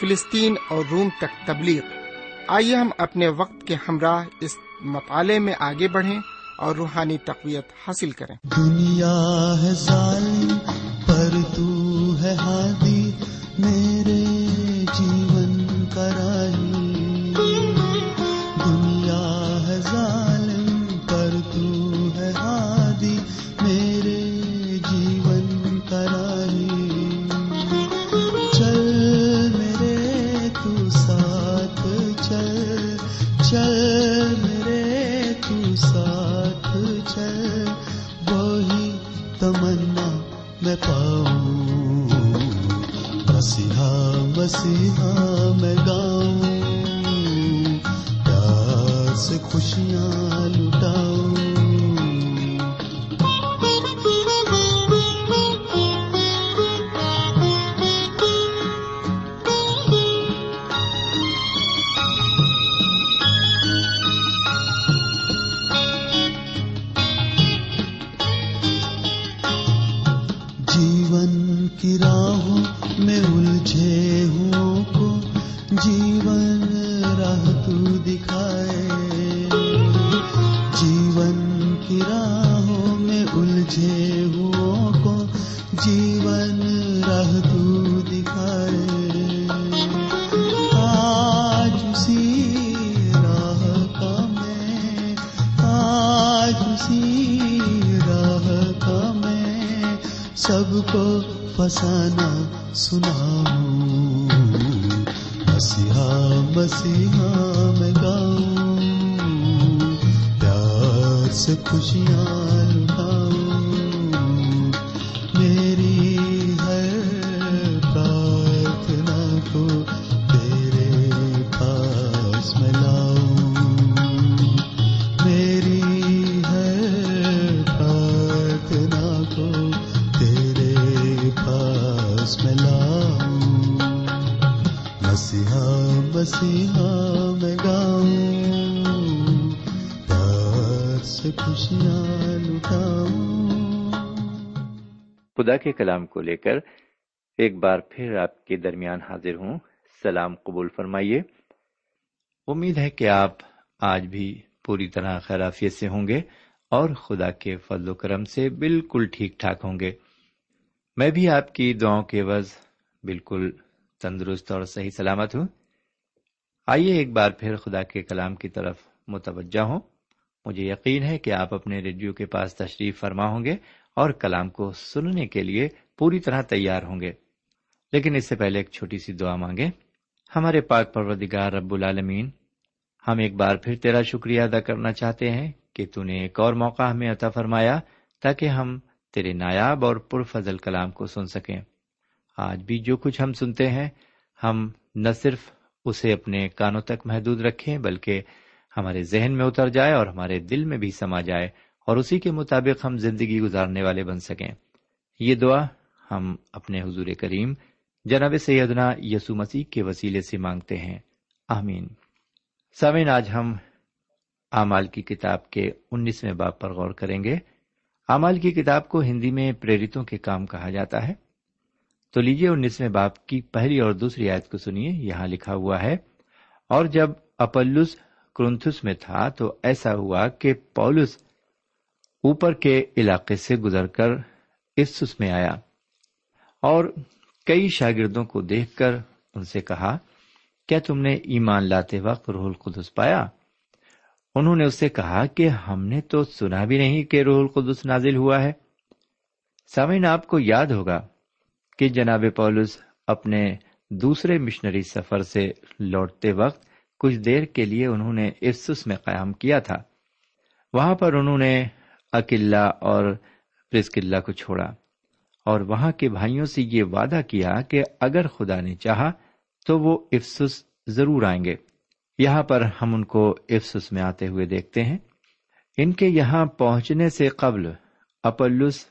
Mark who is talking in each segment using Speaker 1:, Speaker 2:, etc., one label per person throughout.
Speaker 1: فلسطین اور روم تک تبلیغ۔ آئیے ہم اپنے وقت کے ہمراہ اس مطالعے میں آگے بڑھیں اور روحانی تقویت حاصل کریں۔
Speaker 2: دنیا ہے ظالم، پر تو ہے ہادی، میرے مسیحا میں گاؤں پیار سے خوشیاں لٹاؤں۔ سب کو فسانہ سناؤں۔ مسیحا مسیحا میں گاؤں۔ پیار سے خوشیاں
Speaker 3: خدا کے کلام کو لے کر ایک بار پھر آپ کے درمیان حاضر ہوں۔ سلام قبول فرمائیے۔ امید ہے کہ آپ آج بھی پوری طرح خیرافیت سے ہوں گے اور خدا کے فضل و کرم سے بالکل ٹھیک ٹھاک ہوں گے۔ میں بھی آپ کی دعاؤں کے عوض بالکل تندرست اور صحیح سلامت ہوں۔ آئیے ایک بار پھر خدا کے کلام کی طرف متوجہ ہوں۔ مجھے یقین ہے کہ آپ اپنے ریڈیو کے پاس تشریف فرما ہوں گے اور کلام کو سننے کے لیے پوری طرح تیار ہوں گے۔ لیکن اس سے پہلے ایک چھوٹی سی دعا مانگے ہمارے پاک پروردگار رب العالمین، ہم ایک بار پھر تیرا شکریہ ادا کرنا چاہتے ہیں کہ تو نے ایک اور موقع ہمیں عطا فرمایا تاکہ ہم تیرے نایاب اور پرفضل کلام کو سن سکیں۔ آج بھی جو کچھ ہم سنتے ہیں، ہم نہ صرف اسے اپنے کانوں تک محدود رکھیں، بلکہ ہمارے ذہن میں اتر جائے اور ہمارے دل میں بھی سما جائے۔ اور اسی کے مطابق ہم زندگی گزارنے والے بن سکیں۔ یہ دعا ہم اپنے حضور کریم جناب سیدنا یسو مسیح کے وسیلے سے مانگتے ہیں۔ آمین۔ سامعین، آج ہم اعمال کی کتاب کے انیسویں باب پر غور کریں گے۔ اعمال کی کتاب کو ہندی میں پریرتوں کے کام کہا جاتا ہے۔ تو لیجیے انیسویں باپ کی پہلی اور دوسری آیت کو سنیے۔ یہاں لکھا ہوا ہے، اور جب اپلس کرنتھس میں تھا تو ایسا ہوا کہ پولس اوپر کے علاقے سے گزر کر اسس میں آیا اور کئی شاگردوں کو دیکھ کر ان سے کہا، کیا تم نے ایمان لاتے وقت روح القدس پایا؟ انہوں نے اس سے کہا کہ ہم نے تو سنا بھی نہیں کہ روح القدس نازل ہوا ہے۔ سامعین، آپ کو یاد ہوگا کہ جناب پولس اپنے دوسرے مشنری سفر سے لوٹتے وقت کچھ دیر کے لیے انہوں نے افسس میں قیام کیا تھا۔ وہاں پر انہوں نے اکیلا اور پرسکلا کو چھوڑا۔ اور وہاں کے بھائیوں سے یہ وعدہ کیا کہ اگر خدا نے چاہا تو وہ افسس ضرور آئیں گے۔ یہاں پر ہم ان کو افسس میں آتے ہوئے دیکھتے ہیں۔ ان کے یہاں پہنچنے سے قبل اپلس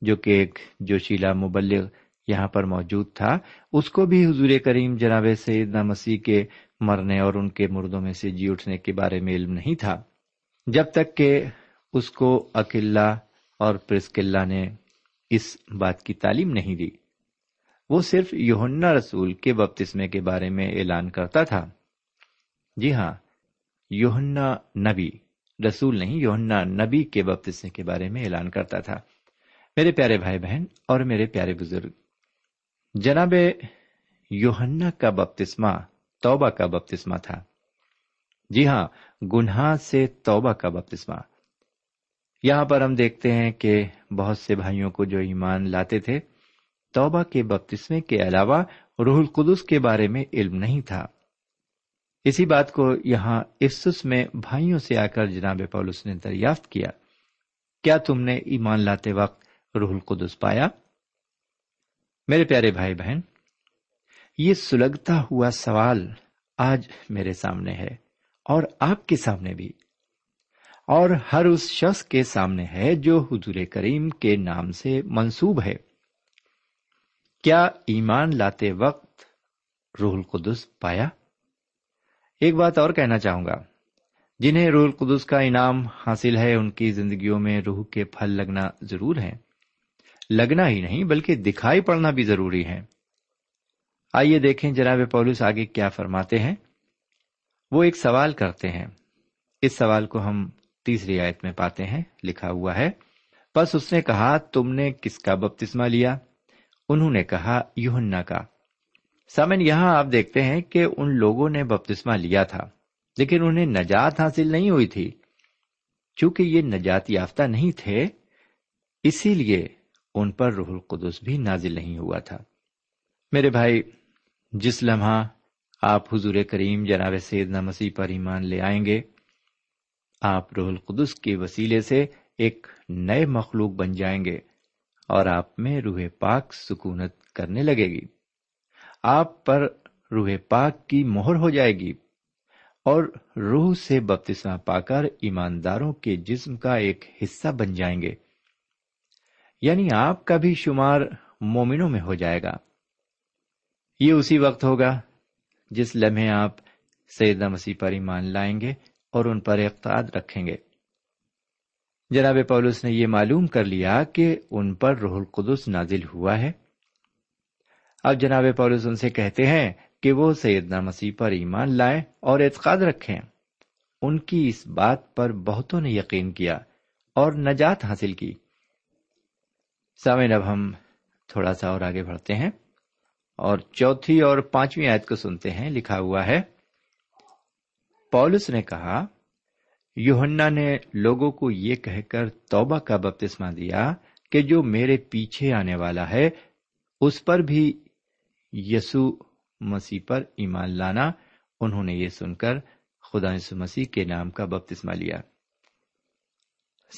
Speaker 3: جو کہ ایک جوشیلا مبلغ یہاں پر موجود تھا، اس کو بھی حضور کریم جناب سیدنا مسیح کے مرنے اور ان کے مردوں میں سے جی اٹھنے کے بارے میں علم نہیں تھا۔ جب تک کہ اس کو اکیلا اور پرسکلا نے اس بات کی تعلیم نہیں دی۔ وہ صرف یوہنا رسول کے بپتسمے کے بارے میں اعلان کرتا تھا۔ جی ہاں یوہنا نبی، رسول نہیں یوہنا نبی کے بپتسمے کے بارے میں اعلان کرتا تھا۔ میرے پیارے بھائی بہن اور میرے پیارے بزرگ، جناب یوہنا کا بپتسما توبہ کا بپتسما تھا۔ جی ہاں گناہ سے توبہ کا بپتسما یہاں پر ہم دیکھتے ہیں کہ بہت سے بھائیوں کو جو ایمان لاتے تھے، توبہ کے بپتسمے کے علاوہ روح القدس کے بارے میں علم نہیں تھا۔ اسی بات کو یہاں افسس میں بھائیوں سے آ کر جناب پولس نے دریافت کیا۔ کیا تم نے ایمان لاتے وقت روح القدس پایا؟ میرے پیارے بھائی بہن، یہ سلگتا ہوا سوال آج میرے سامنے ہے اور آپ کے سامنے بھی۔ اور ہر اس شخص کے سامنے ہے جو حضور کریم کے نام سے منسوب ہے۔ کیا ایمان لاتے وقت روح القدس پایا؟ ایک بات اور کہنا چاہوں گا۔ جنہیں روح القدس کا انعام حاصل ہے، ان کی زندگیوں میں روح کے پھل لگنا ضرور ہے۔ لگنا ہی نہیں، بلکہ دکھائی پڑنا بھی ضروری ہے۔ آئیے دیکھیں جناب پولس آگے کیا فرماتے ہیں۔ وہ ایک سوال کرتے ہیں۔ اس سوال کو ہم تیسری آیت میں پاتے ہیں، لکھا ہوا ہے بس اس نے کہا، تم نے کس کا بپتسما لیا؟ انہوں نے کہا یوہنا کا۔ سامن، یہاں آپ دیکھتے ہیں کہ ان لوگوں نے بپتسما لیا تھا، لیکن انہیں نجات حاصل نہیں ہوئی تھی۔ چونکہ یہ نجات یافتہ نہیں تھے، اسی لیے ان پر روح القدس بھی نازل نہیں ہوا تھا۔ میرے بھائی، جس لمحہ آپ حضور کریم جناب سیدنا مسیح پر ایمان لے آئیں گے آپ روح القدس کے وسیلے سے ایک نئے مخلوق بن جائیں گے اور آپ میں روح پاک سکونت کرنے لگے گی۔ آپ پر روح پاک کی مہر ہو جائے گی اور روح سے بپتسا پا کر ایمانداروں کے جسم کا ایک حصہ بن جائیں گے۔ یعنی آپ کا بھی شمار مومنوں میں ہو جائے گا۔ یہ اسی وقت ہوگا جس لمحے آپ سیدہ مسیح پر ایمان لائیں گے اور ان پر اقتاد رکھیں گے۔ جناب پولس نے یہ معلوم کر لیا کہ ان پر روح القدس نازل ہوا ہے۔ اب جناب پولس ان سے کہتے ہیں کہ وہ سیدنا مسیح پر ایمان لائیں اور اعتقاد رکھیں۔ ان کی اس بات پر بہتوں نے یقین کیا اور نجات حاصل کی۔ سامن اب ہم تھوڑا سا اور آگے بڑھتے ہیں اور چوتھی اور پانچویں آیت کو سنتے ہیں، لکھا ہوا ہے پولس نے کہا یوہنا نے لوگوں کو یہ کہہ کر توبہ کا بپتسما دیا کہ جو میرے پیچھے آنے والا ہے، اس پر بھی یسو مسیح پر ایمان لانا، انہوں نے یہ سن کر خدا یسو مسیح کے نام کا بپتسما لیا۔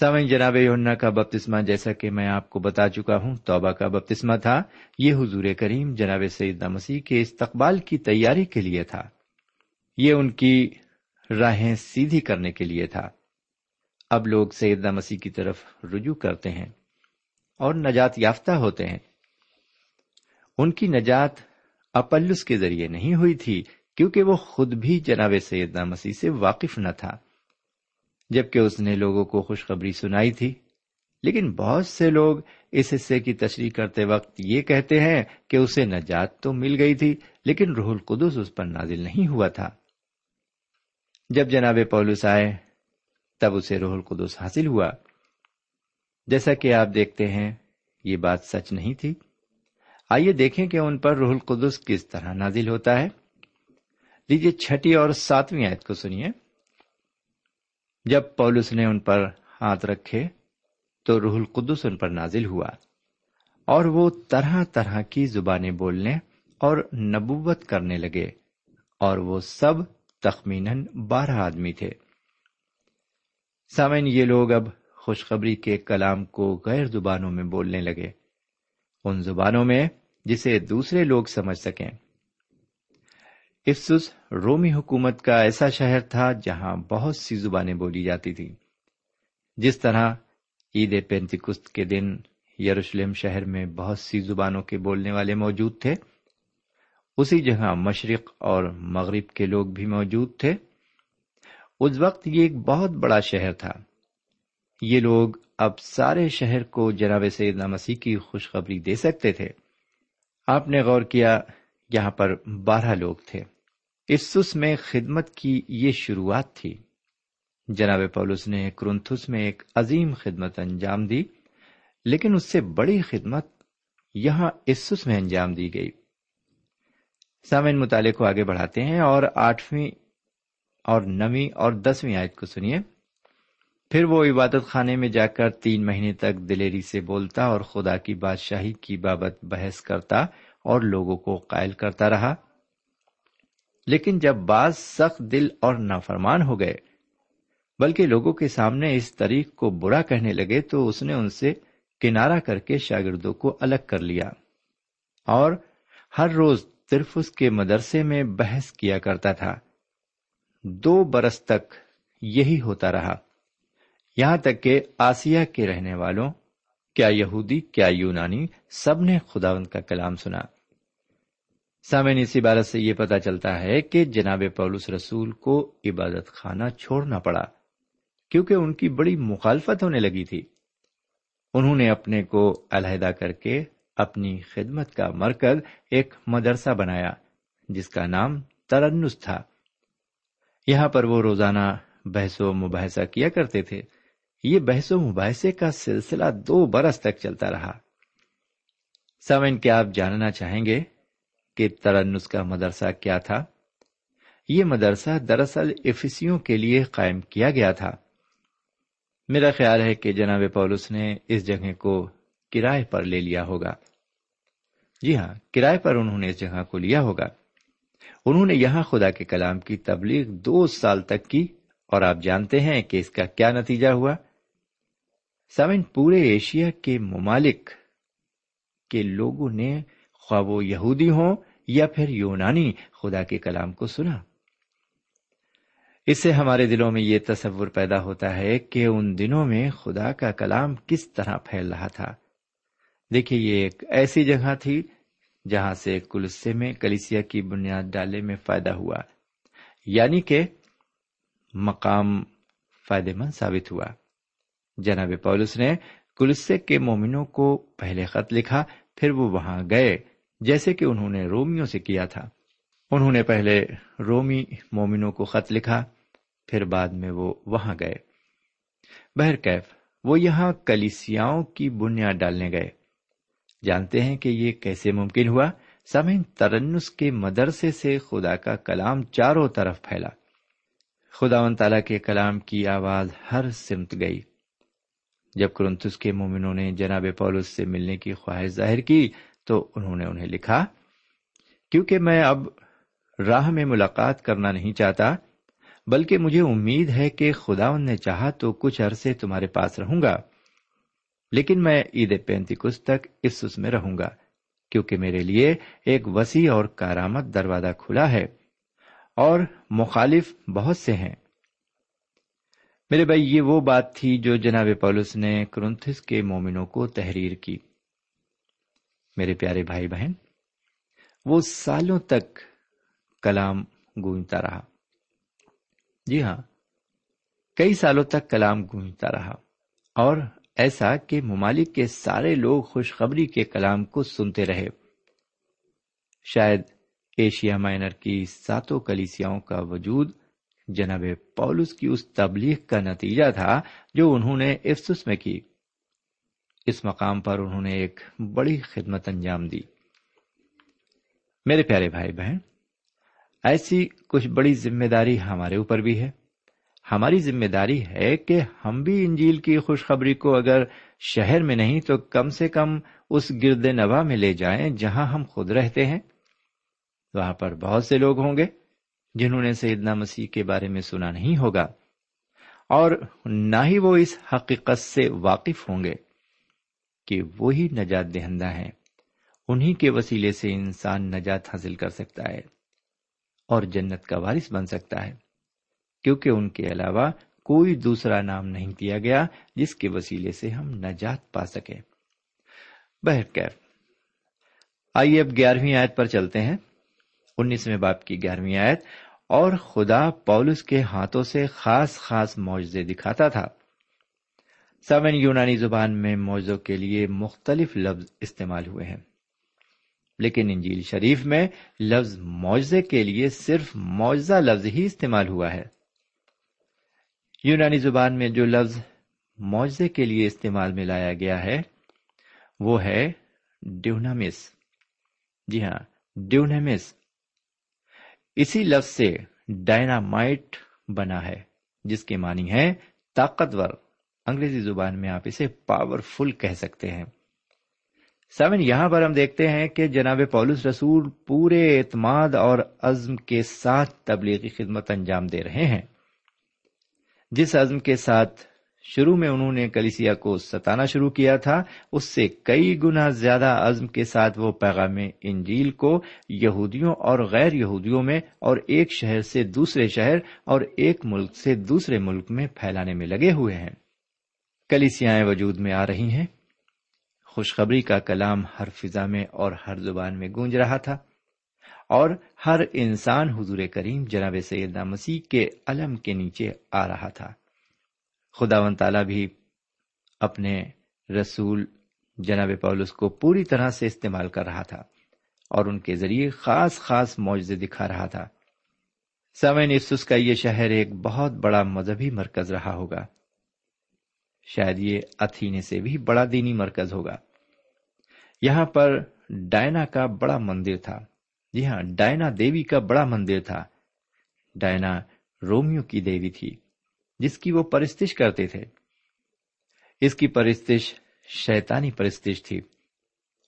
Speaker 3: سامعین جناب یونا کا بپتسما جیسا کہ میں آپ کو بتا چکا ہوں، توبہ کا بپتسما تھا۔ یہ حضور کریم جناب سعید مسیح کے استقبال کی تیاری کے لیے تھا۔ یہ ان کی راہیں سیدھی کرنے کے لیے تھا۔ اب لوگ سید مسیح کی طرف رجوع کرتے ہیں اور نجات یافتہ ہوتے ہیں۔ ان کی نجات اپلس کے ذریعے نہیں ہوئی تھی کیونکہ وہ خود بھی جناب سیدنا مسیح سے واقف نہ تھا۔ جبکہ اس نے لوگوں کو خوشخبری سنائی تھی، لیکن بہت سے لوگ اس حصے کی تشریح کرتے وقت یہ کہتے ہیں کہ اسے نجات تو مل گئی تھی، لیکن روح القدس اس پر نازل نہیں ہوا تھا۔ جب جناب پولس آئے، تب اسے روح القدس حاصل ہوا۔ جیسا کہ آپ دیکھتے ہیں، یہ بات سچ نہیں تھی۔ آئیے دیکھیں کہ ان پر روح القدس کس طرح نازل ہوتا ہے۔ لیجیے چھٹی اور ساتویں آیت کو سنیے۔ جب پولس نے ان پر ہاتھ رکھے، تو روح القدس ان پر نازل ہوا۔ اور وہ طرح طرح کی زبانیں بولنے اور نبوت کرنے لگے۔ اور وہ سب تخمین بارہ آدمی تھے۔ سامن یہ لوگ اب خوشخبری کے کلام کو غیر زبانوں میں بولنے لگے۔ ان زبانوں میں جسے دوسرے لوگ سمجھ سکیں۔ افسس رومی حکومت کا ایسا شہر تھا جہاں بہت سی زبانیں بولی جاتی تھی جس طرح عید پینتکست کے دن یروشلم شہر میں بہت سی زبانوں کے بولنے والے موجود تھے اسی جگہ مشرق اور مغرب کے لوگ بھی موجود تھے۔ اس وقت یہ ایک بہت بڑا شہر تھا۔ یہ لوگ اب سارے شہر کو جناب سیدنا مسیح کی خوشخبری دے سکتے تھے۔ آپ نے غور کیا، یہاں پر بارہ لوگ تھے۔ اس میں خدمت کی یہ شروعات تھی۔ جناب پولس نے کرنتھس میں ایک عظیم خدمت انجام دی، لیکن اس سے بڑی خدمت یہاں اسس میں انجام دی گئی۔ سامعین مطالعے کو آگے بڑھاتے ہیں اور آٹھویں اور نویں اور دسویں آیت کو سنیے۔ پھر وہ عبادت خانے میں جا کر تین مہینے تک دلیری سے بولتا اور خدا کی بادشاہی کی بابت بحث کرتا اور لوگوں کو قائل کرتا رہا۔ لیکن جب بعض سخت دل اور نافرمان ہو گئے، بلکہ لوگوں کے سامنے اس طریق کو برا کہنے لگے، تو اس نے ان سے کنارا کر کے شاگردوں کو الگ کر لیا۔ اور ہر روز صرف اس کے مدرسے میں بحث کیا کرتا تھا۔ دو برس تک یہی ہوتا رہا۔ یہاں تک کہ آسیا کے رہنے والوں، کیا یہودی، کیا یونانی، سب نے خداوند کا کلام سنا۔ سامعین اس عبارت سے یہ پتا چلتا ہے کہ جناب پولس رسول کو عبادت خانہ چھوڑنا پڑا، کیونکہ ان کی بڑی مخالفت ہونے لگی تھی۔ انہوں نے اپنے کو علیحدہ کر کے اپنی خدمت کا مرکز ایک مدرسہ بنایا، جس کا نام ترنس تھا۔ یہاں پر وہ روزانہ بحث و مباحثہ کیا کرتے تھے۔ یہ بحث و مباحثے کا سلسلہ دو برس تک چلتا رہا۔ سمن کیا آپ جاننا چاہیں گے کہ ترنس کا مدرسہ کیا تھا؟ یہ مدرسہ دراصل افسیوں کے لیے قائم کیا گیا تھا۔ میرا خیال ہے کہ جناب پولس نے اس جگہ کو کرائے پر لے لیا ہوگا۔ جی ہاں کرائے پر انہوں نے اس جگہ کو لیا ہوگا۔ انہوں نے یہاں خدا کے کلام کی تبلیغ دو سال تک کی، اور آپ جانتے ہیں کہ اس کا کیا نتیجہ ہوا۔ سمن، پورے ایشیا کے ممالک کے لوگوں نے خواب و یہودی ہوں یا پھر یونانی خدا کے کلام کو سنا۔ اس سے ہمارے دلوں میں یہ تصور پیدا ہوتا ہے کہ ان دنوں میں خدا کا کلام کس طرح پھیل رہا تھا۔ دیکھیے، یہ ایک ایسی جگہ تھی جہاں سے کلسے میں کلیسیا کی بنیاد ڈالنے میں فائدہ ہوا یعنی کہ مقام فائدے مند ثابت ہوا۔ جناب پولس نے کلسے کے مومنوں کو پہلے خط لکھا، پھر وہ وہاں گئے، جیسے کہ انہوں نے رومیوں سے کیا تھا۔ انہوں نے پہلے رومی مومنوں کو خط لکھا، پھر بعد میں وہ وہاں گئے۔ بہرکیف، وہ یہاں کلیسیاؤں کی بنیاد ڈالنے گئے۔ جانتے ہیں کہ یہ کیسے ممکن ہوا؟ سمین ترنس کے مدرسے سے خدا کا کلام چاروں طرف پھیلا۔ خدا و تعالی کے کلام کی آواز ہر سمت گئی۔ جب کرنتس کے مومنوں نے جناب پولس سے ملنے کی خواہش ظاہر کی، تو انہوں نے انہیں لکھا، کیونکہ میں اب راہ میں ملاقات کرنا نہیں چاہتا، بلکہ مجھے امید ہے کہ خدا نے چاہا تو کچھ عرصے تمہارے پاس رہوں گا۔ لیکن میں عید پینتیکس تک اس میں رہوں گا، کیونکہ میرے لیے ایک وسیع اور کارآمد دروازہ کھلا ہے اور مخالف بہت سے ہیں۔ میرے بھائی، یہ وہ بات تھی جو جناب پولس نے کرنتھس کے مومنوں کو تحریر کی۔ میرے پیارے بھائی بہن، وہ سالوں تک کلام گونجتا رہا۔ جی ہاں کئی سالوں تک کلام گونجتا رہا اور ایسا کہ ممالک کے سارے لوگ خوشخبری کے کلام کو سنتے رہے۔ شاید ایشیا مائنر کی ساتوں کلیسیاں کا وجود جناب پولس کی اس تبلیغ کا نتیجہ تھا جو انہوں نے افسوس میں کی۔ اس مقام پر انہوں نے ایک بڑی خدمت انجام دی۔ میرے پیارے بھائی بہن ایسی کچھ بڑی ذمہ داری ہمارے اوپر بھی ہے۔ ہماری ذمہ داری ہے کہ ہم بھی انجیل کی خوشخبری کو اگر شہر میں نہیں تو کم سے کم اس گرد نوا میں لے جائیں جہاں ہم خود رہتے ہیں۔ وہاں پر بہت سے لوگ ہوں گے جنہوں نے سیدنا مسیح کے بارے میں سنا نہیں ہوگا اور نہ ہی وہ اس حقیقت سے واقف ہوں گے کہ وہی نجات دہندہ ہیں۔ انہی کے وسیلے سے انسان نجات حاصل کر سکتا ہے اور جنت کا وارث بن سکتا ہے۔ کیونکہ ان کے علاوہ کوئی دوسرا نام نہیں دیا گیا جس کے وسیلے سے ہم نجات پا سکے بہرکیف آئیے اب گیارہویں آیت پر چلتے ہیں۔ انیسویں باپ کی گیارہویں آیت۔ اور خدا پولس کے ہاتھوں سے خاص خاص معجزے دکھاتا تھا۔ سمن یونانی زبان میں معجزوں کے لیے مختلف لفظ استعمال ہوئے ہیں۔ لیکن انجیل شریف میں لفظ معجزے کے لیے صرف معجزہ لفظ ہی استعمال ہوا ہے۔ یونانی زبان میں جو لفظ معجزے کے لیے استعمال میں لایا گیا ہے، وہ ہے ڈیونامس۔ جی ہاں ڈیونامس۔ اسی لفظ سے ڈائنامائٹ بنا ہے، جس کے معنی ہے طاقتور۔ انگریزی زبان میں آپ اسے پاورفل کہہ سکتے ہیں۔ سیون یہاں پر ہم دیکھتے ہیں کہ جناب پولس رسول پورے اعتماد اور عزم کے ساتھ تبلیغی خدمت انجام دے رہے ہیں۔ جس عزم کے ساتھ شروع میں انہوں نے کلیسیا کو ستانا شروع کیا تھا، اس سے کئی گنا زیادہ عزم کے ساتھ وہ پیغام انجیل کو یہودیوں اور غیر یہودیوں میں اور ایک شہر سے دوسرے شہر اور ایک ملک سے دوسرے ملک میں پھیلانے میں لگے ہوئے ہیں۔ کلیسیاں وجود میں آ رہی ہیں۔ خوشخبری کا کلام ہر فضا میں اور ہر زبان میں گونج رہا تھا۔ اور ہر انسان حضور کریم جناب سیدنا مسیح کے علم کے نیچے آ رہا تھا۔ خدا و تعالی بھی اپنے رسول جناب پولس کو پوری طرح سے استعمال کر رہا تھا اور ان کے ذریعے خاص خاص معجزے دکھا رہا تھا۔ سمین افسوس کا یہ شہر ایک بہت بڑا مذہبی مرکز رہا ہوگا۔ شاید یہ اتھینے سے بھی بڑا دینی مرکز ہوگا۔ یہاں پر ڈائنا کا بڑا مندر تھا۔ جی ہاں ڈائنا دیوی کا بڑا مندر تھا۔ ڈائنا رومیو کی دیوی تھی، جس کی وہ پرستش کرتے تھے۔ اس کی پرستش شیطانی پرستش تھی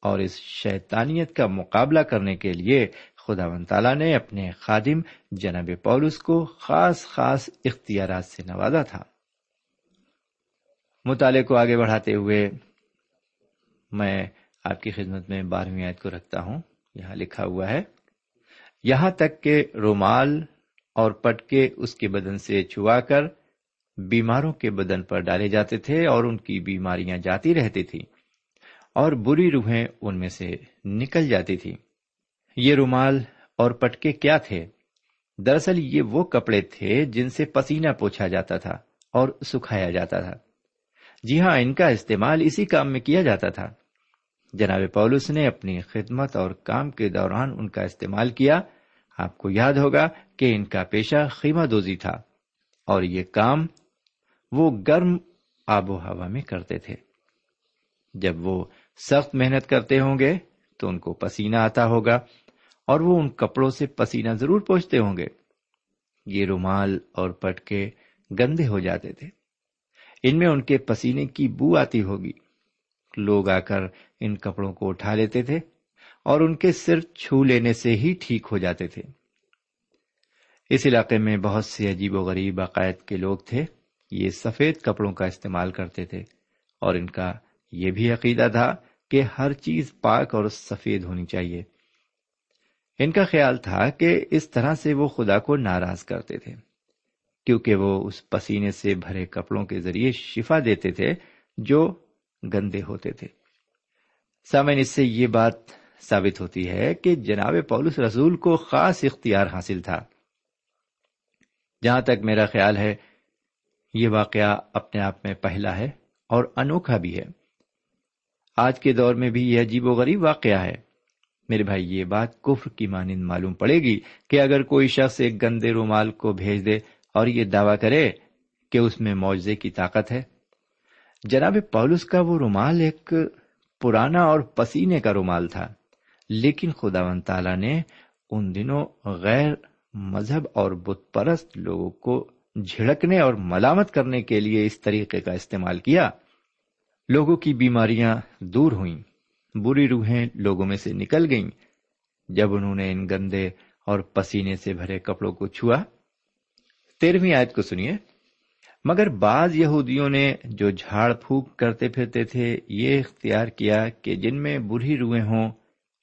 Speaker 3: اور اس شیطانیت کا مقابلہ کرنے کے لیے خدا و تعالی نے اپنے خادم جناب پولس کو خاص خاص اختیارات سے نوازا تھا۔ مطالعے کو آگے بڑھاتے ہوئے میں آپ کی خدمت میں بارہویں آیت کو رکھتا ہوں۔ یہاں لکھا ہوا ہے یہاں تک کہ رومال اور پٹکے اس کے بدن سے چھوا کر بیماروں کے بدن پر ڈالے جاتے تھے اور ان کی بیماریاں جاتی رہتی تھی اور بری روحیں ان میں سے نکل جاتی تھی یہ رومال اور پٹکے کیا تھے؟ دراصل یہ وہ کپڑے تھے جن سے پسینہ پوچھا جاتا تھا اور سکھایا جاتا تھا۔ جی ہاں ان کا استعمال اسی کام میں کیا جاتا تھا۔ جناب پولس نے اپنی خدمت اور کام کے دوران ان کا استعمال کیا۔ آپ کو یاد ہوگا کہ ان کا پیشہ خیمہ دوزی تھا اور یہ کام وہ گرم آب و ہوا میں کرتے تھے۔ جب وہ سخت محنت کرتے ہوں گے تو ان کو پسینہ آتا ہوگا اور وہ ان کپڑوں سے پسینہ ضرور پہنچتے ہوں گے۔ یہ رومال اور پٹکے گندے ہو جاتے تھے۔ ان میں ان کے پسینے کی بو آتی ہوگی۔ لوگ آ کر ان کپڑوں کو اٹھا لیتے تھے اور ان کے صرف چھو لینے سے ہی ٹھیک ہو جاتے تھے۔ اس علاقے میں بہت سے عجیب و غریب عقائد کے لوگ تھے، یہ سفید کپڑوں کا استعمال کرتے تھے اور ان کا یہ بھی عقیدہ تھا کہ ہر چیز پاک اور سفید ہونی چاہیے۔ ان کا خیال تھا کہ اس طرح سے وہ خدا کو ناراض کرتے تھے، کیونکہ وہ اس پسینے سے بھرے کپڑوں کے ذریعے شفا دیتے تھے جو گندے ہوتے تھے۔ سامن اس سے یہ بات ثابت ہوتی ہے کہ جناب پولس رسول کو خاص اختیار حاصل تھا۔ جہاں تک میرا خیال ہے، یہ واقعہ اپنے آپ میں پہلا ہے اور انوکھا بھی ہے۔ آج کے دور میں بھی یہ عجیب و غریب واقعہ ہے۔ میرے بھائی، یہ بات کفر کی مانند معلوم پڑے گی کہ اگر کوئی شخص ایک گندے رومال کو بھیج دے اور یہ دعویٰ کرے کہ اس میں معاوضے کی طاقت ہے۔ جناب پولس کا وہ رومال ایک پرانا اور پسینے کا رومال تھا۔ لیکن خدا و تعالی نے ان دنوں غیر مذہب اور بت پرست لوگوں کو جھڑکنے اور ملامت کرنے کے لیے اس طریقے کا استعمال کیا۔ لوگوں کی بیماریاں دور ہوئیں۔ بری روحیں لوگوں میں سے نکل گئیں۔ جب انہوں نے ان گندے اور پسینے سے بھرے کپڑوں کو چھوا، تیرہویں آیت کو سنیے۔ مگر بعض یہودیوں نے جو جھاڑ پھونک کرتے پھرتے تھے، یہ اختیار کیا کہ جن میں بری روحیں ہوں،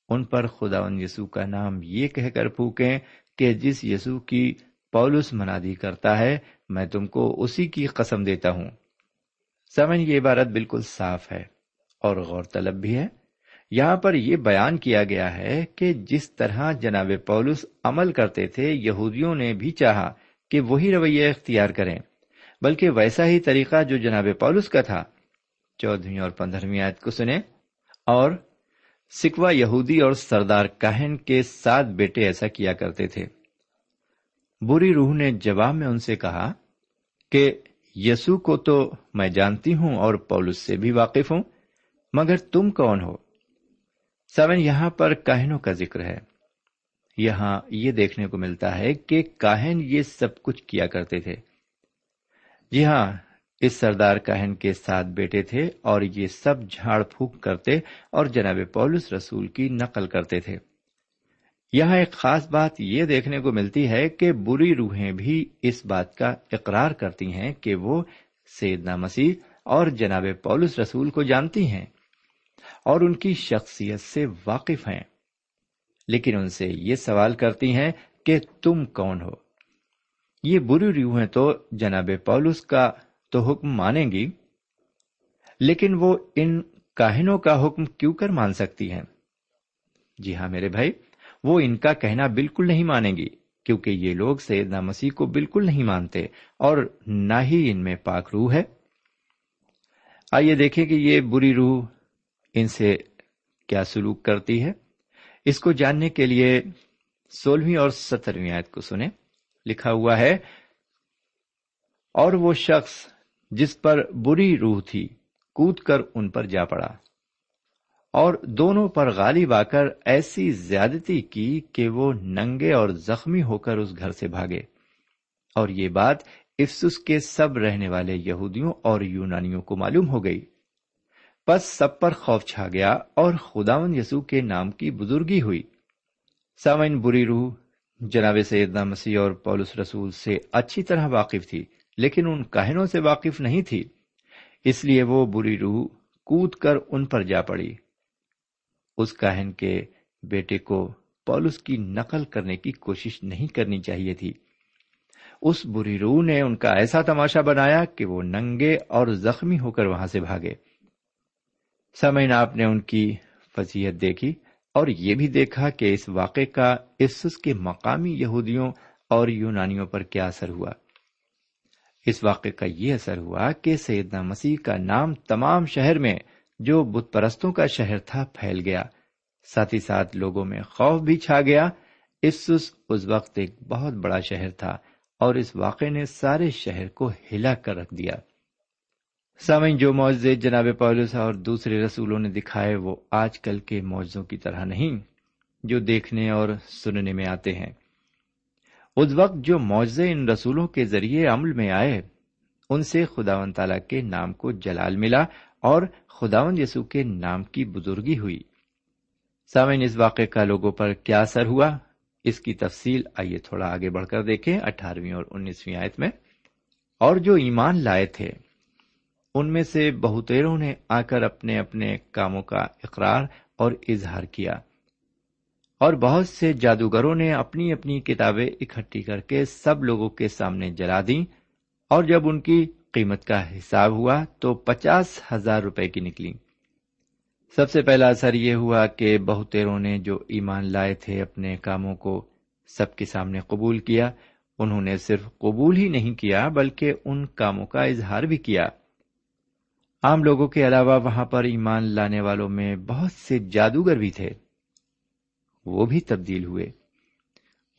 Speaker 3: ان پر خدا یسو کا نام یہ کہہ کر پھونکیں کہ جس یسو کی پولس منادی کرتا ہے، میں تم کو اسی کی قسم دیتا ہوں۔ سمن یہ عبارت بالکل صاف ہے اور غور طلب بھی ہے۔ یہاں پر یہ بیان کیا گیا ہے کہ جس طرح جناب پولس عمل کرتے تھے، یہودیوں نے بھی چاہا کہ وہی رویہ اختیار کریں۔ بلکہ ویسا ہی طریقہ جو جناب پولس کا تھا۔ چودہویں اور پندرہویں آیت کو سنیں۔ اور سکھوا یہودی اور سردار کہن کے سات بیٹے ایسا کیا کرتے تھے۔ بری روح نے جواب میں ان سے کہا کہ یسو کو تو میں جانتی ہوں اور پولس سے بھی واقف ہوں، مگر تم کون ہو؟ سمن یہاں پر کاہنوں کا ذکر ہے۔ یہاں یہ دیکھنے کو ملتا ہے کہ کاہن یہ سب کچھ کیا کرتے تھے۔ جی ہاں اس سردار کاہن کے ساتھ بیٹے تھے اور یہ سب جھاڑ پھونک کرتے اور جناب پولس رسول کی نقل کرتے تھے۔ یہاں ایک خاص بات یہ دیکھنے کو ملتی ہے کہ بری روحیں بھی اس بات کا اقرار کرتی ہیں کہ وہ سیدنا مسیح اور جناب پولس رسول کو جانتی ہیں اور ان کی شخصیت سے واقف ہیں۔ لیکن ان سے یہ سوال کرتی ہیں کہ تم کون ہو؟ یہ بری روحیں تو جناب پولس کا تو حکم مانیں گی، لیکن وہ ان کاہنوں کا حکم کیوں کر مان سکتی ہیں؟ جی ہاں میرے بھائی، وہ ان کا کہنا بالکل نہیں مانیں گی، کیونکہ یہ لوگ سیدنا مسیح کو بالکل نہیں مانتے اور نہ ہی ان میں پاک روح ہے۔ آئیے دیکھیں کہ یہ بری روح ان سے کیا سلوک کرتی ہے۔ اس کو جاننے کے لیے سولہویں اور سترویں آیت کو سنیں۔ لکھا ہوا ہے۔ اور وہ شخص جس پر بری روح تھی، کود کر ان پر جا پڑا۔ اور دونوں پر غالب آ کر ایسی زیادتی کی کہ وہ ننگے اور زخمی ہو کر اس گھر سے بھاگے۔ اور یہ بات افسس کے سب رہنے والے یہودیوں اور یونانیوں کو معلوم ہو گئی۔ پس سب پر خوف چھا گیا اور خداون یسو کے نام کی بزرگی ہوئی۔ سامن بری روح جناب سیدنا مسیح اور پولس رسول سے اچھی طرح واقف تھی، لیکن ان کہنوں سے واقف نہیں تھی۔ اس لیے وہ بری روح کود کر ان پر جا پڑی۔ اس کاہن کے بیٹے کو پولس کی نقل کرنے کی کوشش نہیں کرنی چاہیے تھی۔ اس بری روح نے ان کا ایسا تماشا بنایا کہ وہ ننگے اور زخمی ہو کر وہاں سے بھاگے۔ سمین آپ نے ان کی فضیت دیکھی۔ اور یہ بھی دیکھا کہ اس واقعے کا اس کے مقامی یہودیوں اور یونانیوں پر کیا اثر ہوا۔ اس واقعے کا یہ اثر ہوا کہ سیدنا مسیح کا نام تمام شہر میں جو بت پرستوں کا شہر تھا پھیل گیا۔ ساتھ ہی ساتھ لوگوں میں خوف بھی چھا گیا۔ اس وقت ایک بہت بڑا شہر تھا اور اس واقعے نے سارے شہر کو ہلا کر رکھ دیا۔ سامعین، جو معاوضے جناب پولس اور دوسرے رسولوں نے دکھائے وہ آج کل کے معاوضوں کی طرح نہیں، جو دیکھنے اور سننے میں آتے ہیں۔ اس وقت جو معاوضے ان رسولوں کے ذریعے عمل میں آئے، ان سے خدا و تعالی کے نام کو جلال ملا اور خداون یسو کے نام کی بزرگی ہوئی۔ سامعین، اس واقعے کا لوگوں پر کیا اثر ہوا؟ اس کی تفصیل آئیے تھوڑا آگے بڑھ کر دیکھیں، اٹھارہویں اور انیسویں آیت میں۔ اور جو ایمان لائے تھے ان میں سے بہتےروں نے آ کر اپنے اپنے کاموں کا اقرار اور اظہار کیا۔ اور بہت سے جادوگروں نے اپنی اپنی کتابیں اکٹھی کر کے سب لوگوں کے سامنے جلا دیں اور جب ان کی قیمت کا حساب ہوا تو پچاس ہزار روپے کی نکلی۔ سب سے پہلا اثر یہ ہوا کہ بہتےروں نے جو ایمان لائے تھے اپنے کاموں کو سب کے سامنے قبول کیا، انہوں نے صرف قبول ہی نہیں کیا بلکہ ان کاموں کا اظہار بھی کیا۔ عام لوگوں کے علاوہ وہاں پر ایمان لانے والوں میں بہت سے جادوگر بھی تھے۔ وہ بھی تبدیل ہوئے۔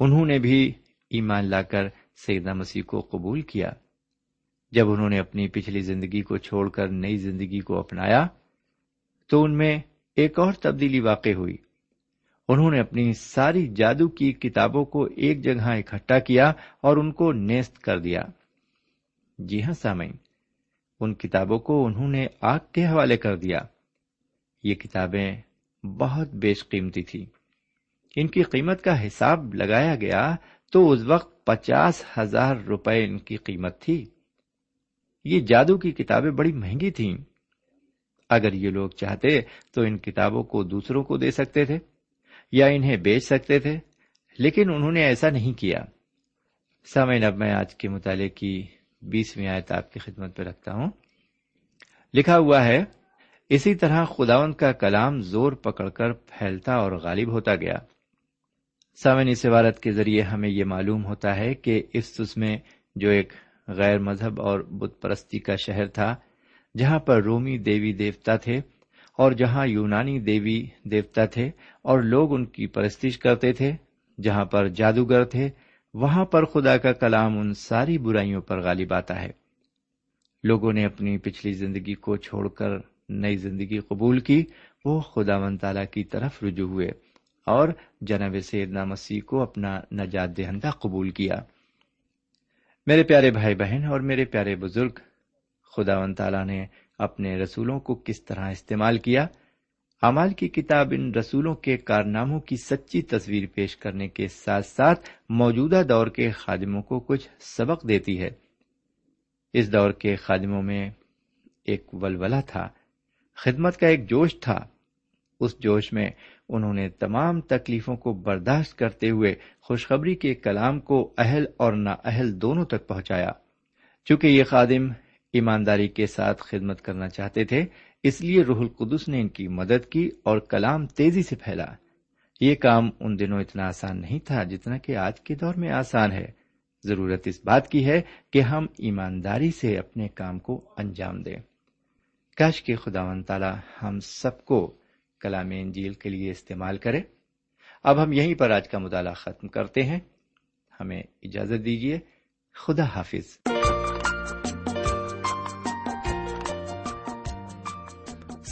Speaker 3: انہوں نے بھی ایمان لا کر سیدہ مسیح کو قبول کیا۔ جب انہوں نے اپنی پچھلی زندگی کو چھوڑ کر نئی زندگی کو اپنایا، تو ان میں ایک اور تبدیلی واقع ہوئی۔ انہوں نے اپنی ساری جادو کی کتابوں کو ایک جگہ اکٹھا کیا اور ان کو نیست کر دیا۔ جی ہاں سامعین ان کتابوں کو انہوں نے آگ کے حوالے کر دیا۔ یہ کتابیں بہت بیش قیمتی تھی ان کی قیمت کا حساب لگایا گیا تو اس وقت پچاس ہزار روپے ان کی قیمت تھی۔ یہ جادو کی کتابیں بڑی مہنگی تھیں۔ اگر یہ لوگ چاہتے تو ان کتابوں کو دوسروں کو دے سکتے تھے یا انہیں بیچ سکتے تھے، لیکن انہوں نے ایسا نہیں کیا۔ سمے اب میں آج کے مطالعے کی بیسویں آیت آپ کی خدمت میں رکھتا ہوں۔ لکھا ہوا ہے، اسی طرح خداون کا کلام زور پکڑ کر پھیلتا اور غالب ہوتا گیا۔ سامن اس عبارت کے ذریعے ہمیں یہ معلوم ہوتا ہے کہ افسس میں جو ایک غیر مذہب اور بت پرستی کا شہر تھا، جہاں پر رومی دیوی دیوتا تھے اور جہاں یونانی دیوی دیوتا تھے اور لوگ ان کی پرستش کرتے تھے، جہاں پر جادوگر تھے وہاں پر خدا کا کلام ان ساری برائیوں پر غالب آتا ہے۔ لوگوں نے اپنی پچھلی زندگی کو چھوڑ کر نئی زندگی قبول کی، وہ خدا من تعالی کی طرف رجوع ہوئے اور جناب سیدنا مسیح کو اپنا نجات دہندہ قبول کیا۔ میرے پیارے بھائی بہن اور میرے پیارے بزرگ خدا و تعالیٰ نے اپنے رسولوں کو کس طرح استعمال کیا؟ امال کی کتاب ان رسولوں کے کارناموں کی سچی تصویر پیش کرنے کے ساتھ ساتھ موجودہ دور کے خادموں کو کچھ سبق دیتی ہے۔ اس دور کے خادموں میں ایک ولولہ تھا، خدمت کا ایک جوش تھا۔ اس جوش میں انہوں نے تمام تکلیفوں کو برداشت کرتے ہوئے خوشخبری کے کلام کو اہل اور نا اہل دونوں تک پہنچایا۔ چونکہ یہ خادم ایمانداری کے ساتھ خدمت کرنا چاہتے تھے اس لیے روح القدس نے ان کی مدد کی اور کلام تیزی سے پھیلا۔ یہ کام ان دنوں اتنا آسان نہیں تھا جتنا کہ آج کے دور میں آسان ہے۔ ضرورت اس بات کی ہے کہ ہم ایمانداری سے اپنے کام کو انجام دیں۔ کاش کے خدا و تعالی ہم سب کو کلام انجیل کے لیے استعمال کرے۔ اب ہم یہیں پر آج کا مطالعہ ختم کرتے ہیں۔ ہمیں اجازت دیجیے خدا حافظ۔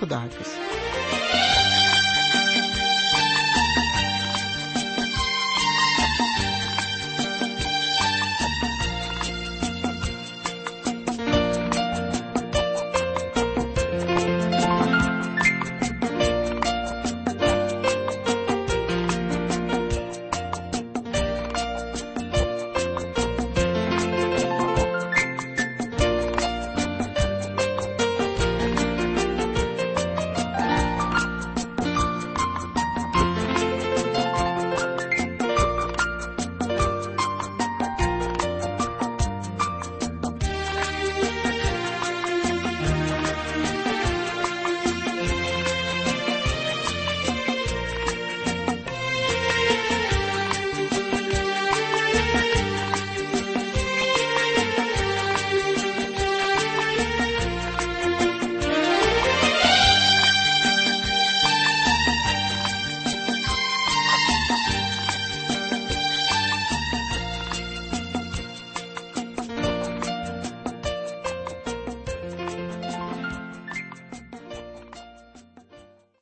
Speaker 1: خدا حافظ